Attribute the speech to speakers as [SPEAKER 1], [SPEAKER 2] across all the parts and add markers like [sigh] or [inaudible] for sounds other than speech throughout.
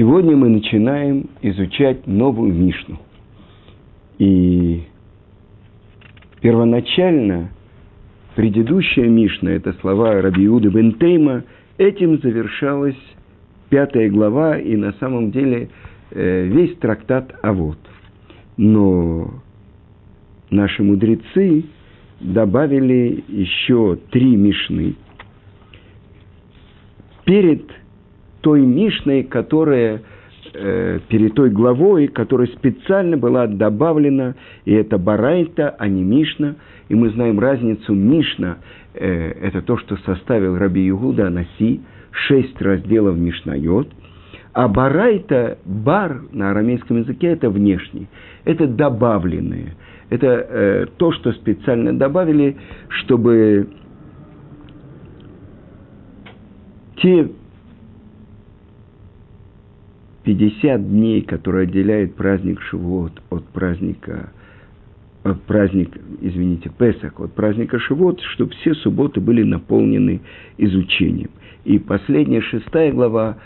[SPEAKER 1] Сегодня мы начинаем изучать новую Мишну. И первоначально предыдущая Мишна, это слова Рабиуды Бентейма, этим завершалась пятая глава и на самом деле э, весь трактат Авод. Но наши мудрецы добавили еще три Мишны перед той Мишной, которая э, перед той главой, которая специально была добавлена, и это Барайта, а не Мишна. И мы знаем разницу Мишна, э, это то, что составил Раби Югуда Анаси, шесть разделов Мишнайот, а Барайта, бар на арамейском языке, это внешний, это добавленное, это э, то, что специально добавили, чтобы те 50 дней, которые отделяют праздник Шивот от праздника, праздник, извините, Песах, от праздника Шивот, чтобы все субботы были наполнены изучением. И последняя, шестая глава,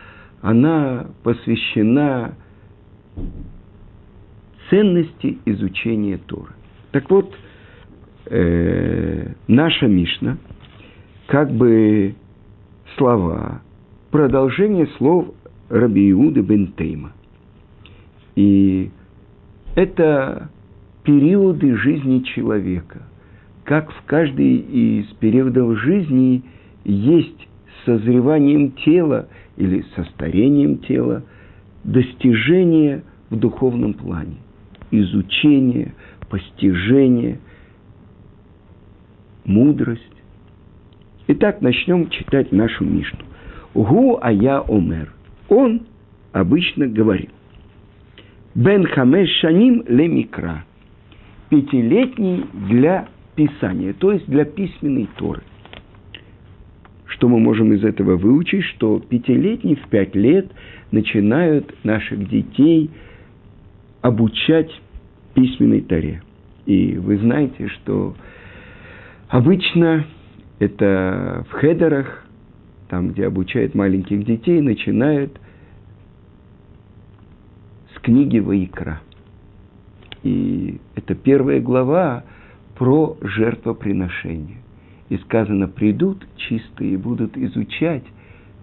[SPEAKER 1] она посвящена ценности изучения Торы. Так вот, э, наша Мишна, как бы слова, продолжение слов Раби Иуды бен Тейма. И это периоды жизни человека. Как в каждый из периодов жизни есть созреванием тела или со старением тела достижение в духовном плане, изучение, постижение, мудрость. Итак, начнем читать нашу Мишну. Гу ая омер – он обычно говорил. Бен Хамеш Шаним ле Микра. Пятилетний для Писания, то есть для письменной Торы. Что мы можем из этого выучить? Что пятилетний в пять лет начинают наших детей обучать письменной Торе. И вы знаете, что обычно это в хедерах там, где обучают маленьких детей, начинают с книги Ваикра. И это первая глава про жертвоприношение. И сказано, придут чистые будут изучать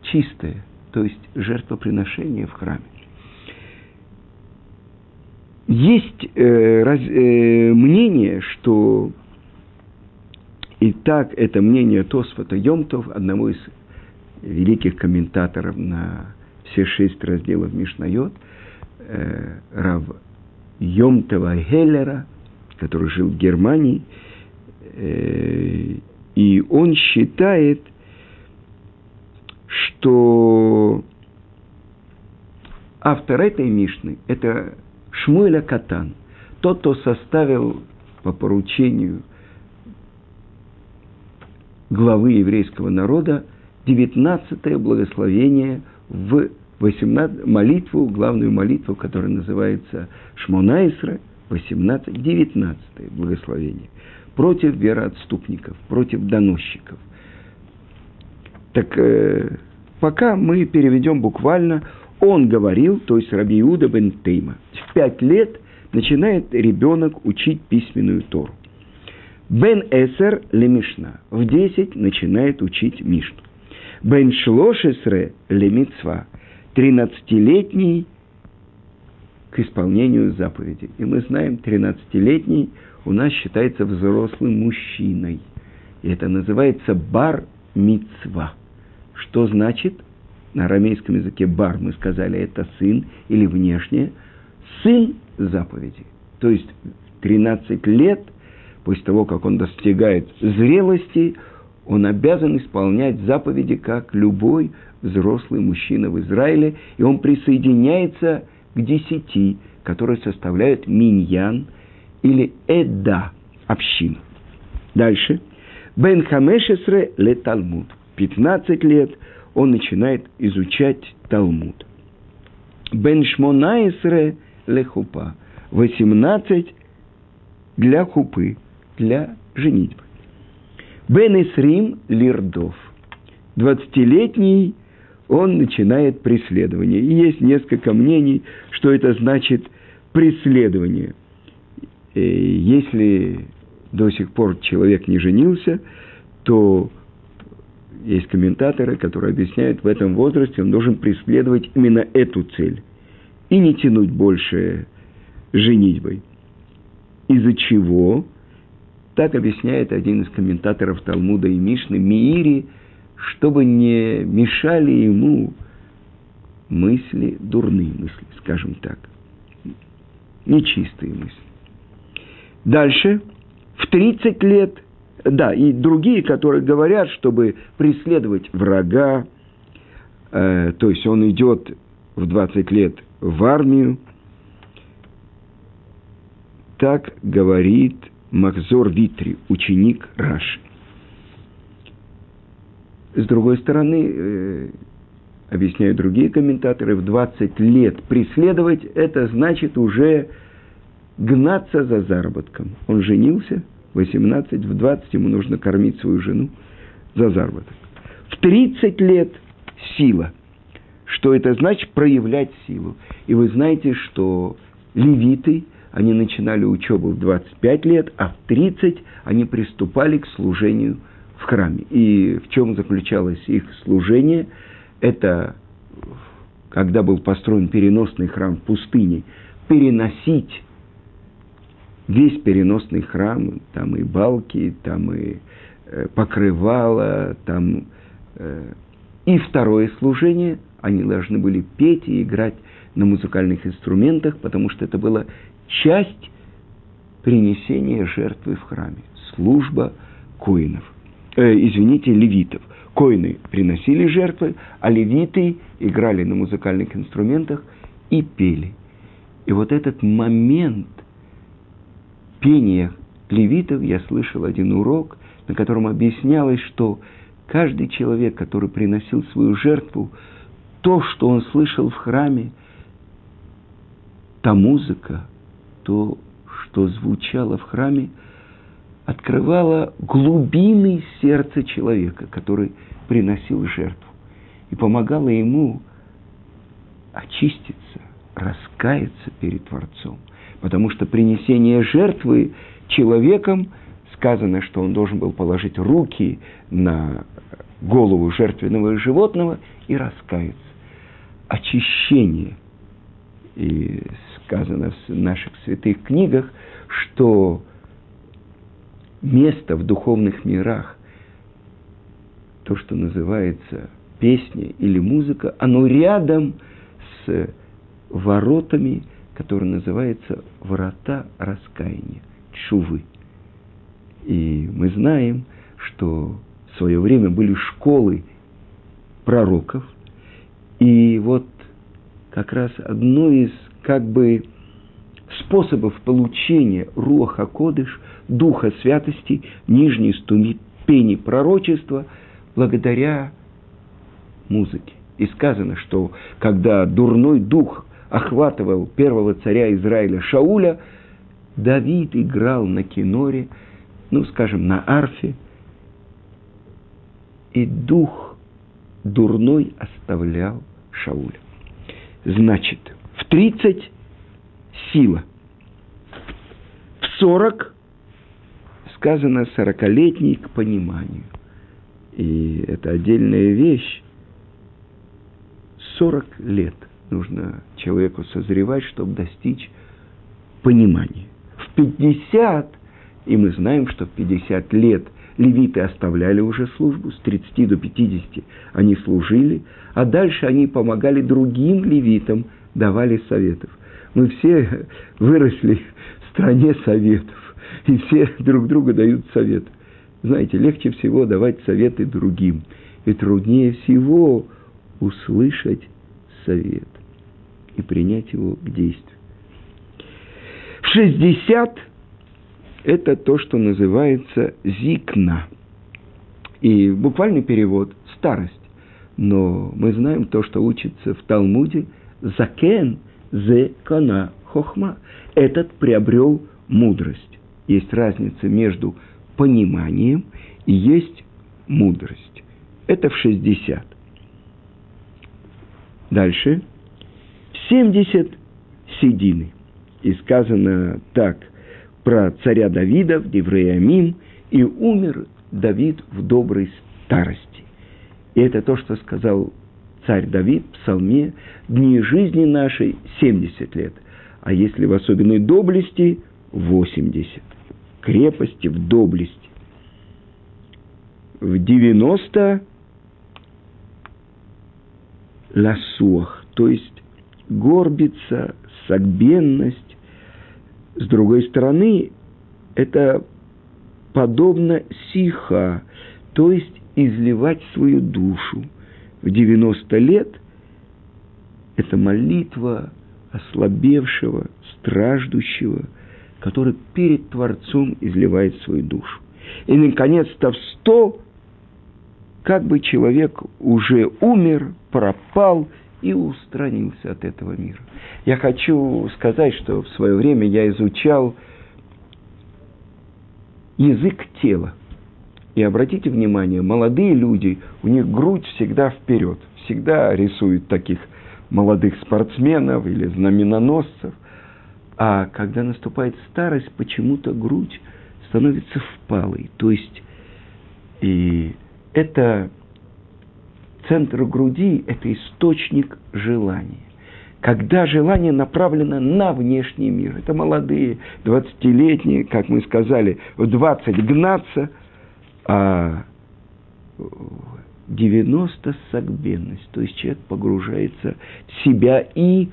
[SPEAKER 1] чистое, то есть жертвоприношение в храме. Есть э, раз, э, мнение, что и так это мнение Тосфата Йомтов, одного из великих комментаторов на все шесть разделов Мишнайот, э, Рав. Йомтева Геллера, который жил в Германии, э, и он считает, что автор этой Мишны – это Шмуэля Катан, тот, кто составил по поручению главы еврейского народа 19 благословение в 18, молитву, главную молитву, которая называется Шмонайсра, 18, 19 благословение, против вероотступников, против доносчиков. Так э, пока мы переведем буквально, он говорил, то есть Раби Иуда бен Тейма, в пять лет начинает ребенок учить письменную Тору. Бен Эсер лемишна, в десять начинает учить Мишну. Бен Шлошесре лемитсва, тринадцатилетний к исполнению заповеди. И мы знаем, тринадцатилетний у нас считается взрослым мужчиной. И это называется бар мицва. Что значит? На арамейском языке бар, мы сказали, это сын или внешне. Сын заповеди. То есть 13 лет, после того, как он достигает зрелости, он обязан исполнять заповеди, как любой взрослый мужчина в Израиле, и он присоединяется к десяти, которые составляют миньян или эда, общину. Дальше. Бен Хамешесре ле Талмуд. 15 лет он начинает изучать Талмуд. Бен Шмонаесре ле Хупа. 18 для хупы, для женитьбы. Бен Исрим Лирдов. Двадцатилетний он начинает преследование. И есть несколько мнений, что это значит преследование. И если до сих пор человек не женился, то есть комментаторы, которые объясняют, в этом возрасте он должен преследовать именно эту цель и не тянуть больше женитьбой. Из-за чего? Так объясняет один из комментаторов Талмуда и Мишны Миири, чтобы не мешали ему мысли, дурные мысли, скажем так, нечистые мысли. Дальше, в 30 лет – да, и другие, которые говорят, чтобы преследовать врага, э, то есть он идет в 20 лет в армию, так говорит Макзор Витри, ученик Раши. С другой стороны, э, объясняют другие комментаторы, в 20 лет преследовать, это значит уже гнаться за заработком. Он женился – 18, в 20 ему нужно кормить свою жену за заработок. В 30 лет сила. Что это значит? Проявлять силу. И вы знаете, что левиты, они начинали учебу в 25 лет, а в 30 они приступали к служению в храме. И в чем заключалось их служение? Это, когда был построен переносный храм в пустыне, переносить весь переносный храм, там и балки, там и э, покрывало, там э, и второе служение, они должны были петь и играть на музыкальных инструментах, потому что это была часть принесения жертвы в храме, служба коинов, э, извините, левитов. Коины приносили жертвы, а левиты играли на музыкальных инструментах и пели. И вот этот момент – пения левитов я слышал один урок, на котором объяснялось, что каждый человек, который приносил свою жертву, то, что он слышал в храме, та музыка, то, что звучало в храме, открывала глубины сердца человека, который приносил жертву, и помогала ему очиститься, раскаяться перед Творцом – Потому что принесение жертвы человеком, сказано, что он должен был положить руки на голову жертвенного животного и раскаяться. Очищение. И сказано в наших святых книгах, что место в духовных мирах, то, что называется песня или музыка, оно рядом с воротами который называется «Врата раскаяния», чувы. И мы знаем, что в свое время были школы пророков, и вот как раз одно из как бы способов получения Руаха Кодыш, Духа Святости, нижней ступени пророчества, благодаря музыке. И сказано, что когда дурной дух охватывал первого царя Израиля Шауля, Давид играл на киноре, ну, скажем, на арфе, и дух дурной оставлял Шауля. Значит, в 30 сила, в 40 сказано сорокалетний к пониманию. И это отдельная вещь. 40 лет – нужно человеку созревать, чтобы достичь понимания. В 50, и мы знаем, что в 50 лет левиты оставляли уже службу, с 30 до 50 они служили, а дальше они помогали другим левитам, давали советов. Мы все [laughs] выросли в стране советов, и все друг другу дают совет. Знаете, легче всего давать советы другим, и труднее всего услышать совет и принять его к действию. В 60 это то, что называется зикна. И буквальный перевод – старость. Но мы знаем то, что учится в Талмуде – закен зе кана хохма. Этот приобрел мудрость. Есть разница между пониманием и есть мудрость. Это в 60. Дальше. 70 седины. И сказано так про царя Давида в Девреямим, и умер Давид в доброй старости. И это то, что сказал царь Давид в псалме, дни жизни нашей 70 лет, а если в особенной доблести – 80. Крепости в доблести. В 90 – ласуах, то есть горбится, согбенность. С другой стороны, это подобно сиха, то есть изливать свою душу. В 90 лет это молитва ослабевшего, страждущего, который перед Творцом изливает свою душу. И, наконец-то, в 100 как бы человек уже умер, пропал и устранился от этого мира. Я хочу сказать, что в свое время я изучал язык тела. И обратите внимание, молодые люди, у них грудь всегда вперед, всегда рисуют таких молодых спортсменов или знаменоносцев. А когда наступает старость, почему-то грудь становится впалой. То есть, и это центр груди – это источник желания. Когда желание направлено на внешний мир. Это молодые, 20-летние, как мы сказали, в 20 гнаться – а 90 согбенность, то есть человек погружается в себя и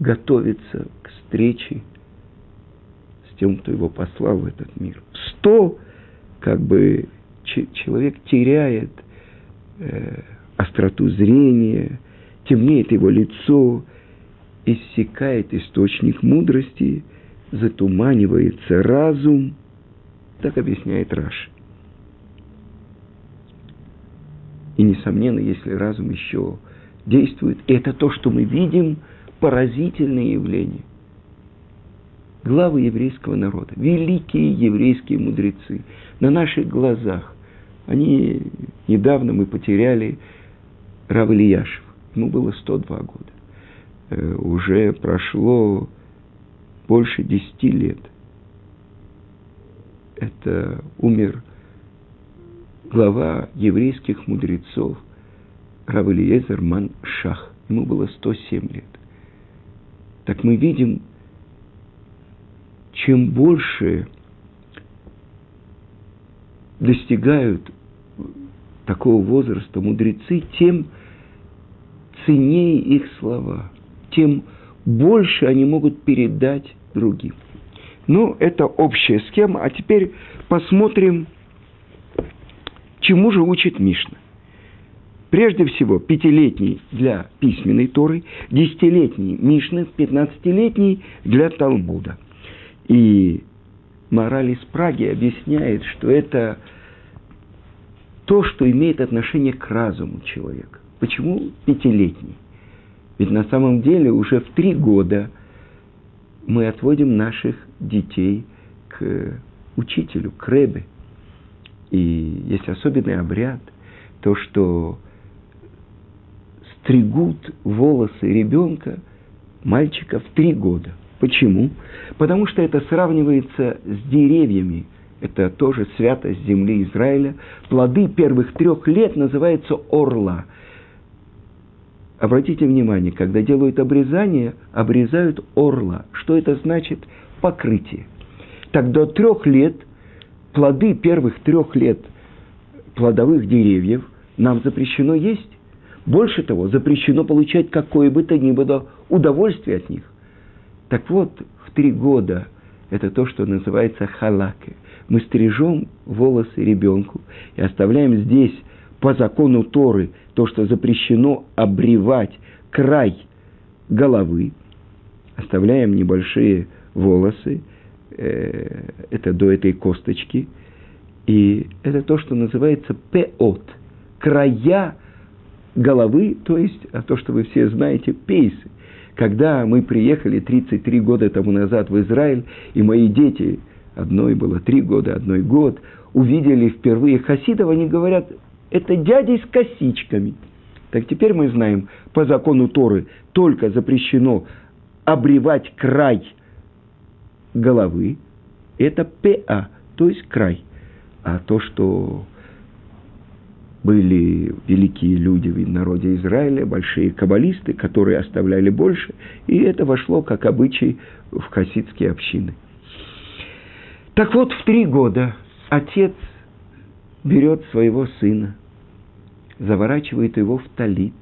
[SPEAKER 1] готовится к встрече с тем, кто его послал в этот мир. 100 как бы человек теряет э, остроту зрения, темнеет его лицо, иссякает источник мудрости, затуманивается разум, так объясняет Раши. И, несомненно, если разум еще действует, это то, что мы видим, поразительное явление. Главы еврейского народа, великие еврейские мудрецы, на наших глазах. Они, недавно мы потеряли Рав Ильяшев. Ему было 102 года. Э, уже прошло больше 10 лет. Это умер глава еврейских мудрецов Равелиезер Ман Шах. Ему было 107 лет. Так мы видим, чем больше достигают такого возраста мудрецы, тем ценнее их слова, тем больше они могут передать другим. Ну, это общая схема. А теперь посмотрим Чему же учит Мишна? Прежде всего, пятилетний для письменной Торы, десятилетний Мишны, пятнадцатилетний для Талмуда. И мораль из Праги объясняет, что это то, что имеет отношение к разуму человека. Почему пятилетний? Ведь на самом деле уже в три года мы отводим наших детей к учителю, к Ребе – и есть особенный обряд, то, что стригут волосы ребенка, мальчика в три года. Почему? Потому что это сравнивается с деревьями. Это тоже святость земли Израиля. Плоды первых трех лет называются орла. Обратите внимание, когда делают обрезание, обрезают орла. Что это значит? Покрытие. Так до трех лет – плоды первых трех лет плодовых деревьев нам запрещено есть. Больше того, запрещено получать какое бы то ни было удовольствие от них. Так вот, в три года это то, что называется халаке. Мы стрижем волосы ребенку и оставляем здесь по закону Торы то, что запрещено обревать край головы. Оставляем небольшие волосы – Э, это до этой косточки. И это то, что называется пеот, края головы, то есть, а то, что вы все знаете, пейсы. Когда мы приехали 33 года тому назад в Израиль, и мои дети, одной было три года, одной год, увидели впервые хасидов, они говорят, это дяди с косичками. Так теперь мы знаем, по закону Торы только запрещено обревать край головы, это ПА, то есть край. А то, что были великие люди в народе Израиля, большие каббалисты, которые оставляли больше, и это вошло как обычай в хасидские общины. Так вот, в три года отец берет своего сына, заворачивает его в талит,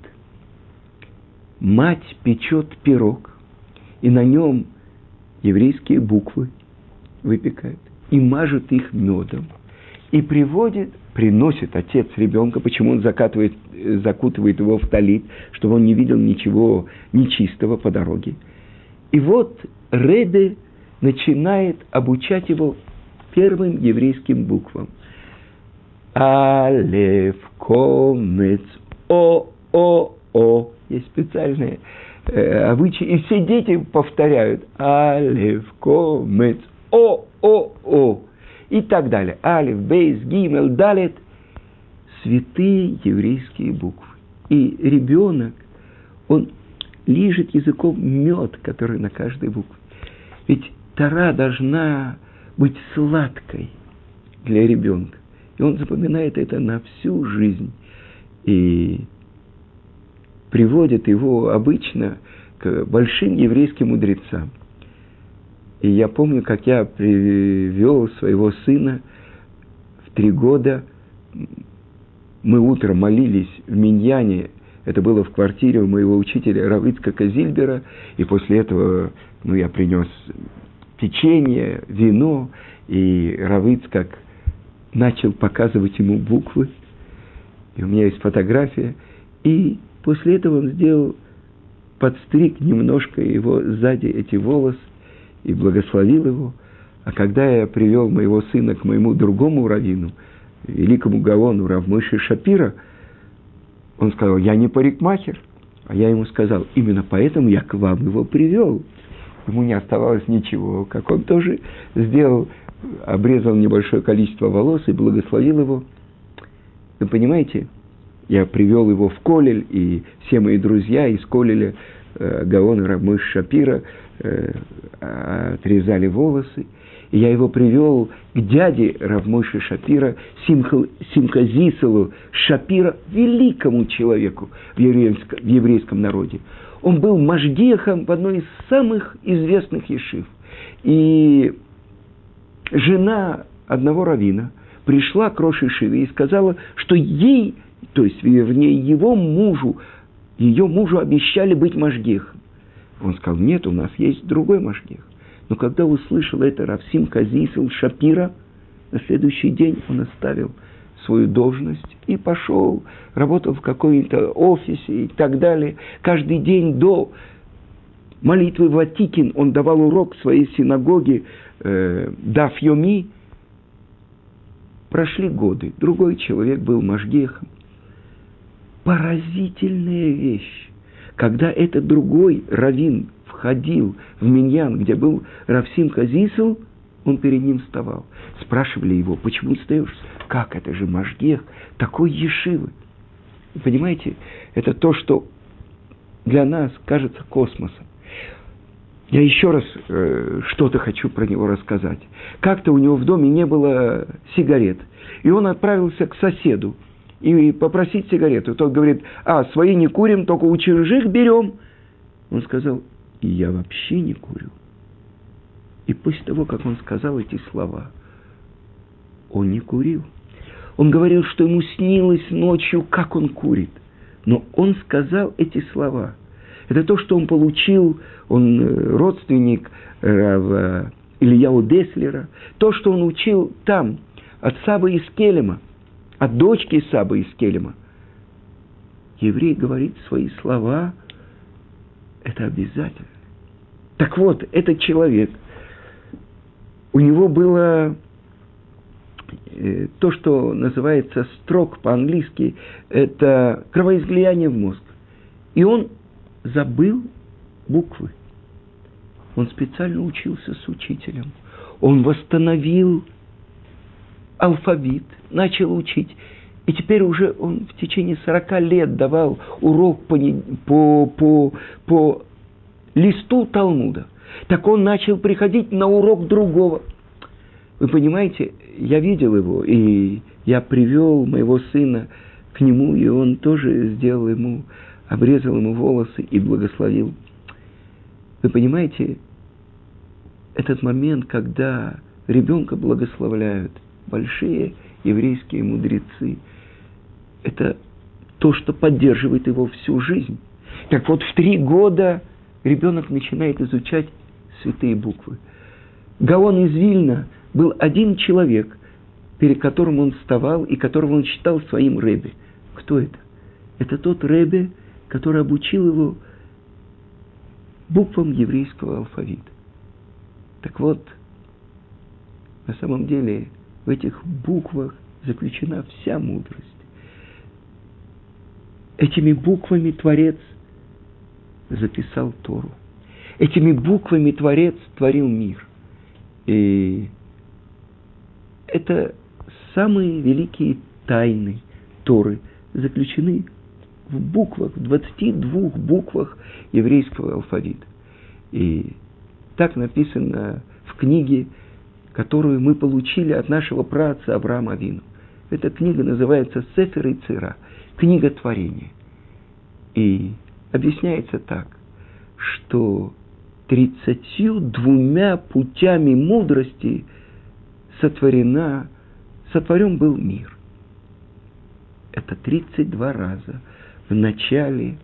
[SPEAKER 1] мать печет пирог, и на нем еврейские буквы выпекает, и мажет их медом, и приводит, приносит отец ребенка, почему он закатывает, закутывает его в талит, чтобы он не видел ничего нечистого по дороге. И вот Ребе начинает обучать его первым еврейским буквам. Алев, комец, о, о, о. Есть специальные э, обычаи, и все дети повторяют Алев, комец, о, о, о. И так далее. Алев, бейс, гимел, далет. Святые еврейские буквы. И ребенок, он лижет языком мед, который на каждой букве. Ведь Тара должна быть сладкой для ребенка. И он запоминает это на всю жизнь. И приводит его обычно к большим еврейским мудрецам. И я помню, как я привел своего сына в три года. Мы утром молились в Миньяне, это было в квартире у моего учителя Равицка Казильбера, и после этого ну, я принес печенье, вино, и Равиц как начал показывать ему буквы, и у меня есть фотография, и после этого он сделал подстриг немножко его сзади эти волосы и благословил его. А когда я привел моего сына к моему другому раввину, великому Гаону Равмыши Шапира, он сказал, я не парикмахер. А я ему сказал, именно поэтому я к вам его привел – ему не оставалось ничего, как он тоже сделал, обрезал небольшое количество волос и благословил его. Вы понимаете, я привел его в Колель, и все мои друзья из Колеля, э, Гаон и Рамыш Шапира, э, отрезали волосы. И я его привел к дяде Равмойши Шапира, Симхазисову Шапира, великому человеку в еврейском, в еврейском народе он был мажгехом в одной из самых известных ешив. И жена одного равина пришла к Роши Шиве и сказала, что ей, то есть, вернее, его мужу, ее мужу обещали быть мажгехом. Он сказал, нет, у нас есть другой мажгех. Но когда услышал это Равсим Казисил Шапира, на следующий день он оставил – свою должность и пошел, работал в каком-то офисе и так далее. Каждый день до молитвы Ватикин он давал урок в своей синагоге э, Даф Йоми. Прошли годы, другой человек был Машгехом. Поразительная вещь. Когда этот другой равин входил в Миньян, где был Равсим Казису, он перед ним вставал. Спрашивали его, почему встаешь? Как это же Машгех, такой Ешивы? Вы понимаете, это то, что для нас кажется космосом. Я еще раз э, что-то хочу про него рассказать. Как-то у него в доме не было сигарет, и он отправился к соседу и попросить сигарету. Тот говорит, а, свои не курим, только у чужих берем. Он сказал, я вообще не курю. И после того, как он сказал эти слова, он не курил. Он говорил, что ему снилось ночью, как он курит. Но он сказал эти слова. Это то, что он получил, он э, родственник э, Ильяу Деслера, то, что он учил там, от Сабы из Келема, от дочки Сабы из Келема. Еврей говорит свои слова, это обязательно. Так вот, этот человек, у него было Э, то, что называется строк по-английски, это кровоизлияние в мозг. И он забыл буквы. Он специально учился с учителем. Он восстановил алфавит, начал учить. И теперь уже он в течение 40 лет давал урок по, по, по, по листу Талмуда. Так он начал приходить на урок другого. Вы понимаете, я видел его, и я привел моего сына к нему, и он тоже сделал ему, обрезал ему волосы и благословил. Вы понимаете, этот момент, когда ребенка благословляют большие еврейские мудрецы, это то, что поддерживает его всю жизнь. Так вот, в три года ребенок начинает изучать святые буквы. Гаон из Вильна был один человек, перед которым он вставал и которого он считал своим рэбби. Кто это? Это тот рэбби, который обучил его буквам еврейского алфавита. Так вот, на самом деле в этих буквах заключена вся мудрость. Этими буквами Творец записал Тору. Этими буквами Творец творил мир. И это самые великие тайны Торы заключены в буквах, в 22 буквах еврейского алфавита. И так написано в книге, которую мы получили от нашего праца Авраама Авину. Эта книга называется «Сефер и Цира», книга творения. И объясняется так, что тридцатью двумя путями мудрости сотворена, сотворен был мир. Это 32 раза в начале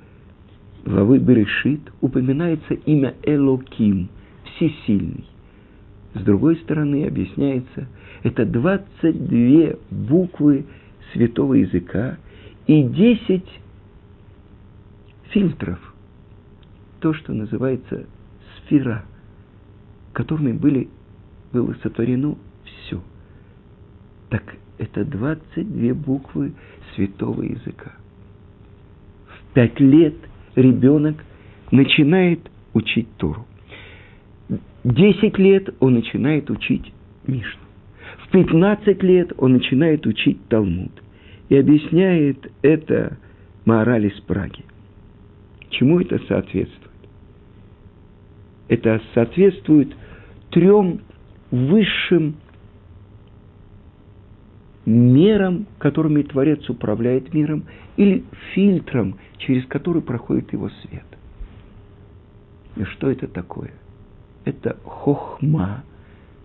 [SPEAKER 1] главы Берешит упоминается имя Элоким, всесильный. С другой стороны, объясняется, это 22 буквы святого языка и 10 фильтров, то, что называется сфера, которыми были, было сотворено все. Так это 22 буквы святого языка. В пять лет ребенок начинает учить Тору. Десять лет он начинает учить Мишну. В пятнадцать лет он начинает учить Талмуд. И объясняет это Маораль из Праги. Чему это соответствует? Это соответствует трем высшим мерам, которыми Творец управляет миром, или фильтром, через который проходит его свет. И что это такое? Это хохма.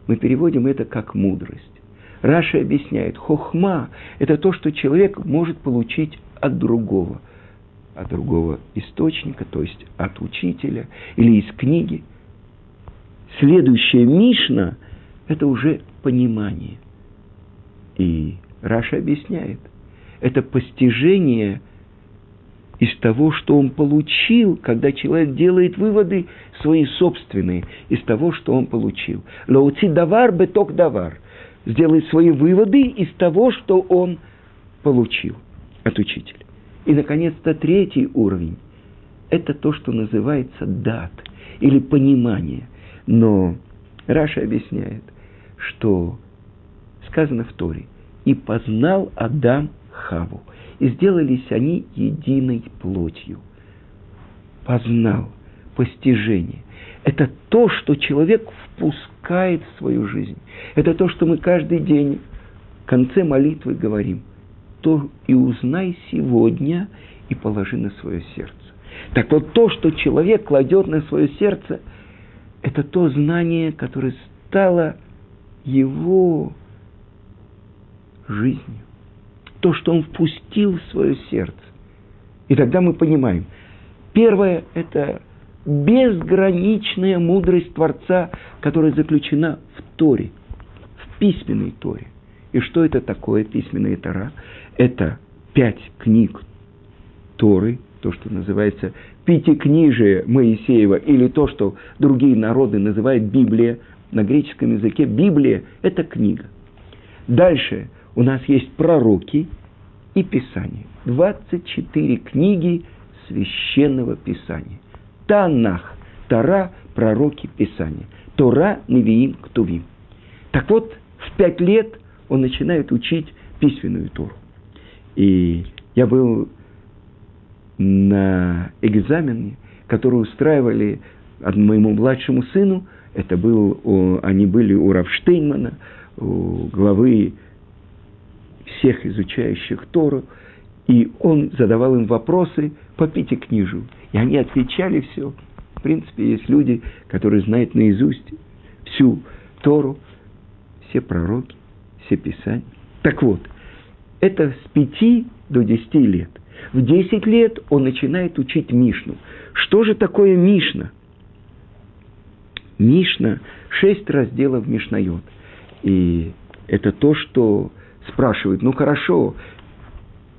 [SPEAKER 1] Мы переводим это как мудрость. Раши объясняет, хохма – это то, что человек может получить от другого, от другого источника, то есть от учителя или из книги. Следующая Мишна – это уже понимание – и Раши объясняет, это постижение из того, что он получил, когда человек делает выводы свои собственные из того, что он получил. Лоуци давар беток давар. Сделает свои выводы из того, что он получил от учителя. И, наконец-то, третий уровень – это то, что называется дат или понимание. Но Раша объясняет, что сказано в Торе, «И познал Адам Хаву, и сделались они единой плотью». Познал, постижение. Это то, что человек впускает в свою жизнь. Это то, что мы каждый день в конце молитвы говорим. То и узнай сегодня и положи на свое сердце. Так вот, то, что человек кладет на свое сердце, это то знание, которое стало его жизнью. То, что он впустил в свое сердце. И тогда мы понимаем, первое – это безграничная мудрость Творца, которая заключена в Торе, в письменной Торе. И что это такое письменная Тора? Это пять книг Торы, то, что называется пятикнижие Моисеева, или то, что другие народы называют Библия, на греческом языке Библия – это книга. Дальше у нас есть пророки и Писание. 24 книги священного Писания. Танах, Тора, пророки, Писание. Тора, Невиим, Ктувим. Так вот, в пять лет он начинает учить письменную Тору. И я был на экзамене, который устраивали моему младшему сыну. Это был, они были у Равштейнмана, у главы всех изучающих Тору. И он задавал им вопросы по книжу. И они отвечали все. В принципе, есть люди, которые знают наизусть всю Тору, все пророки, все писания. Так вот, это с пяти до десяти лет. В десять лет он начинает учить Мишну. Что же такое Мишна? Мишна – шесть разделов Мишнайот. И это то, что спрашивают, ну хорошо,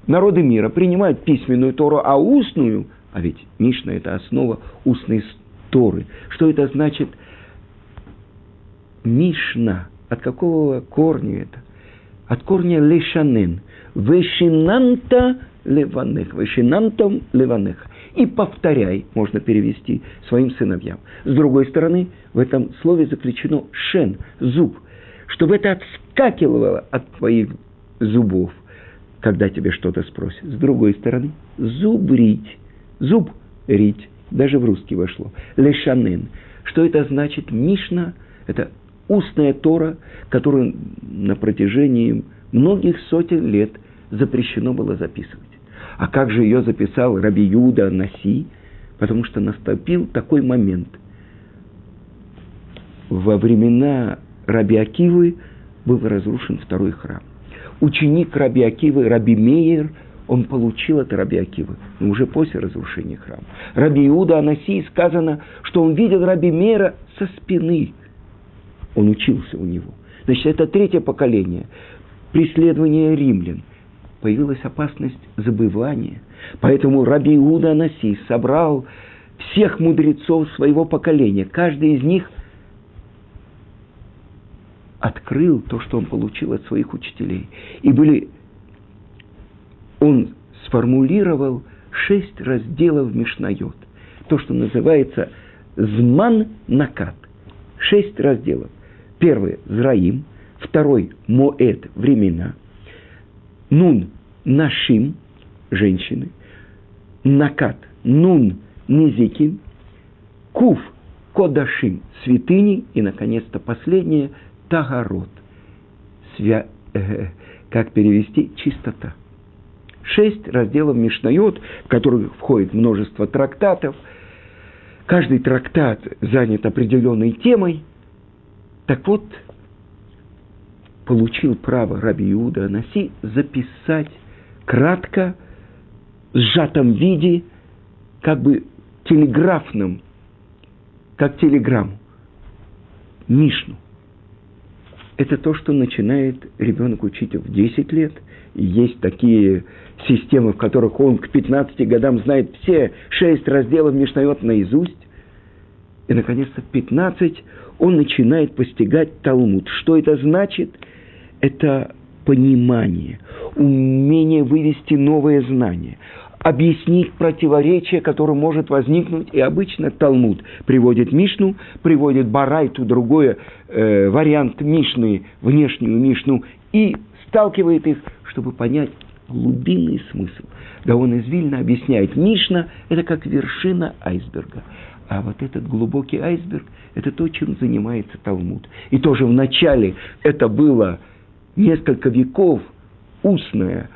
[SPEAKER 1] народы мира принимают письменную Тору, а устную, а ведь Мишна – это основа устной Торы. Что это значит? Мишна. От какого корня это? От корня лешанен. Вешинанта леванех. Вешинантом леванех. И повторяй, можно перевести своим сыновьям. С другой стороны, в этом слове заключено шен, зуб, чтобы это отскакивало от твоих зубов, когда тебе что-то спросят. С другой стороны, зубрить, зуб рить, даже в русский вошло. Лешанен. Что это значит? Мишна – это устная Тора, которую на протяжении многих сотен лет запрещено было записывать. А как же ее записал Раби Юда Наси? Потому что наступил такой момент. Во времена Раби Акивы был разрушен второй храм. Ученик Раби Акивы, Раби Мейер, он получил от Раби Акивы, но уже после разрушения храма. Раби Иуда Анаси сказано, что он видел Раби Мейера со спины. Он учился у него. Значит, это третье поколение. Преследование римлян – появилась опасность забывания. Поэтому Раби Иуда Анаси собрал всех мудрецов своего поколения. Каждый из них открыл то, что он получил от своих учителей. И были... Он сформулировал шесть разделов Мишнайот. То, что называется Зман Накат. Шесть разделов. Первый – Зраим. Второй – Моэт – времена – Нун – нашим, женщины. Накат – нун – низиким. Куф – кодашим – святыни. И, наконец-то, последнее – тагород. Свя... Э, как перевести? Чистота. Шесть разделов Мишнайот, в которых входит множество трактатов. Каждый трактат занят определенной темой. Так вот, получил право Раби Иуда Анаси записать кратко, в сжатом виде, как бы телеграфным, как телеграмму, Мишну. Это то, что начинает ребенок учить в 10 лет. Есть такие системы, в которых он к 15 годам знает все шесть разделов Мишнайот наизусть. И, наконец-то, в 15 он начинает постигать Талмуд. Что это значит – это понимание, умение вывести новые знания, объяснить противоречие, которое может возникнуть, и обычно Талмуд приводит Мишну, приводит Барайту, другой э, вариант Мишны, внешнюю Мишну, и сталкивает их, чтобы понять глубинный смысл. Да он из Вильна объясняет, Мишна – это как вершина айсберга. А вот этот глубокий айсберг – это то, чем занимается Талмуд. И тоже в начале это было несколько веков устное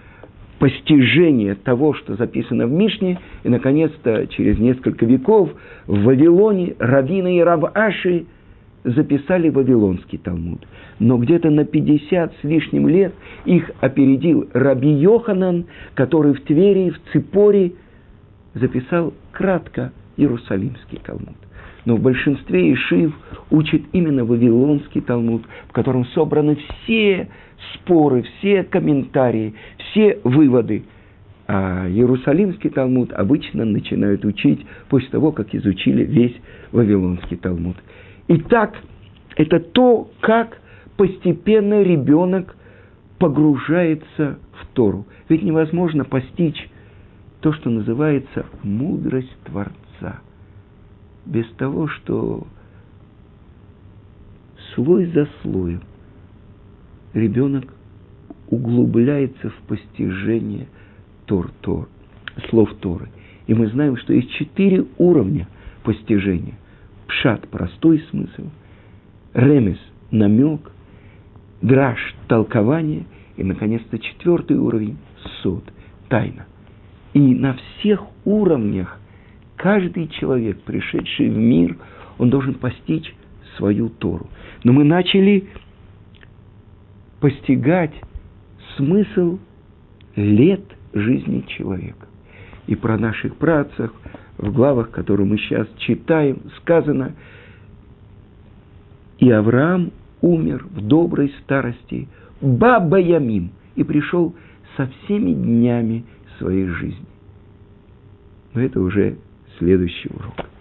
[SPEAKER 1] постижение того, что записано в Мишне, и, наконец-то, через несколько веков в Вавилоне Равина и Рав Аши записали Вавилонский Талмуд. Но где-то на 50 с лишним лет их опередил Раби Йоханан, который в Твери, в Ципоре записал кратко Иерусалимский Талмуд но в большинстве Ишив учат именно Вавилонский Талмуд, в котором собраны все споры, все комментарии, все выводы. А Иерусалимский Талмуд обычно начинают учить после того, как изучили весь Вавилонский Талмуд. Итак, это то, как постепенно ребенок погружается в Тору. Ведь невозможно постичь то, что называется мудрость Творца – без того, что слой за слоем ребенок углубляется в постижение Тор, Тор, слов Торы. И мы знаем, что есть четыре уровня постижения. Пшат – простой смысл, ремес – намек, драж – толкование, и, наконец-то, четвертый уровень – суд, тайна. И на всех уровнях каждый человек, пришедший в мир, он должен постичь свою Тору. Но мы начали постигать смысл лет жизни человека. И про наших працах в главах, которые мы сейчас читаем, сказано, и Авраам умер в доброй старости, Баба Ямим, и пришел со всеми днями своей жизни. Но это уже следующий урок.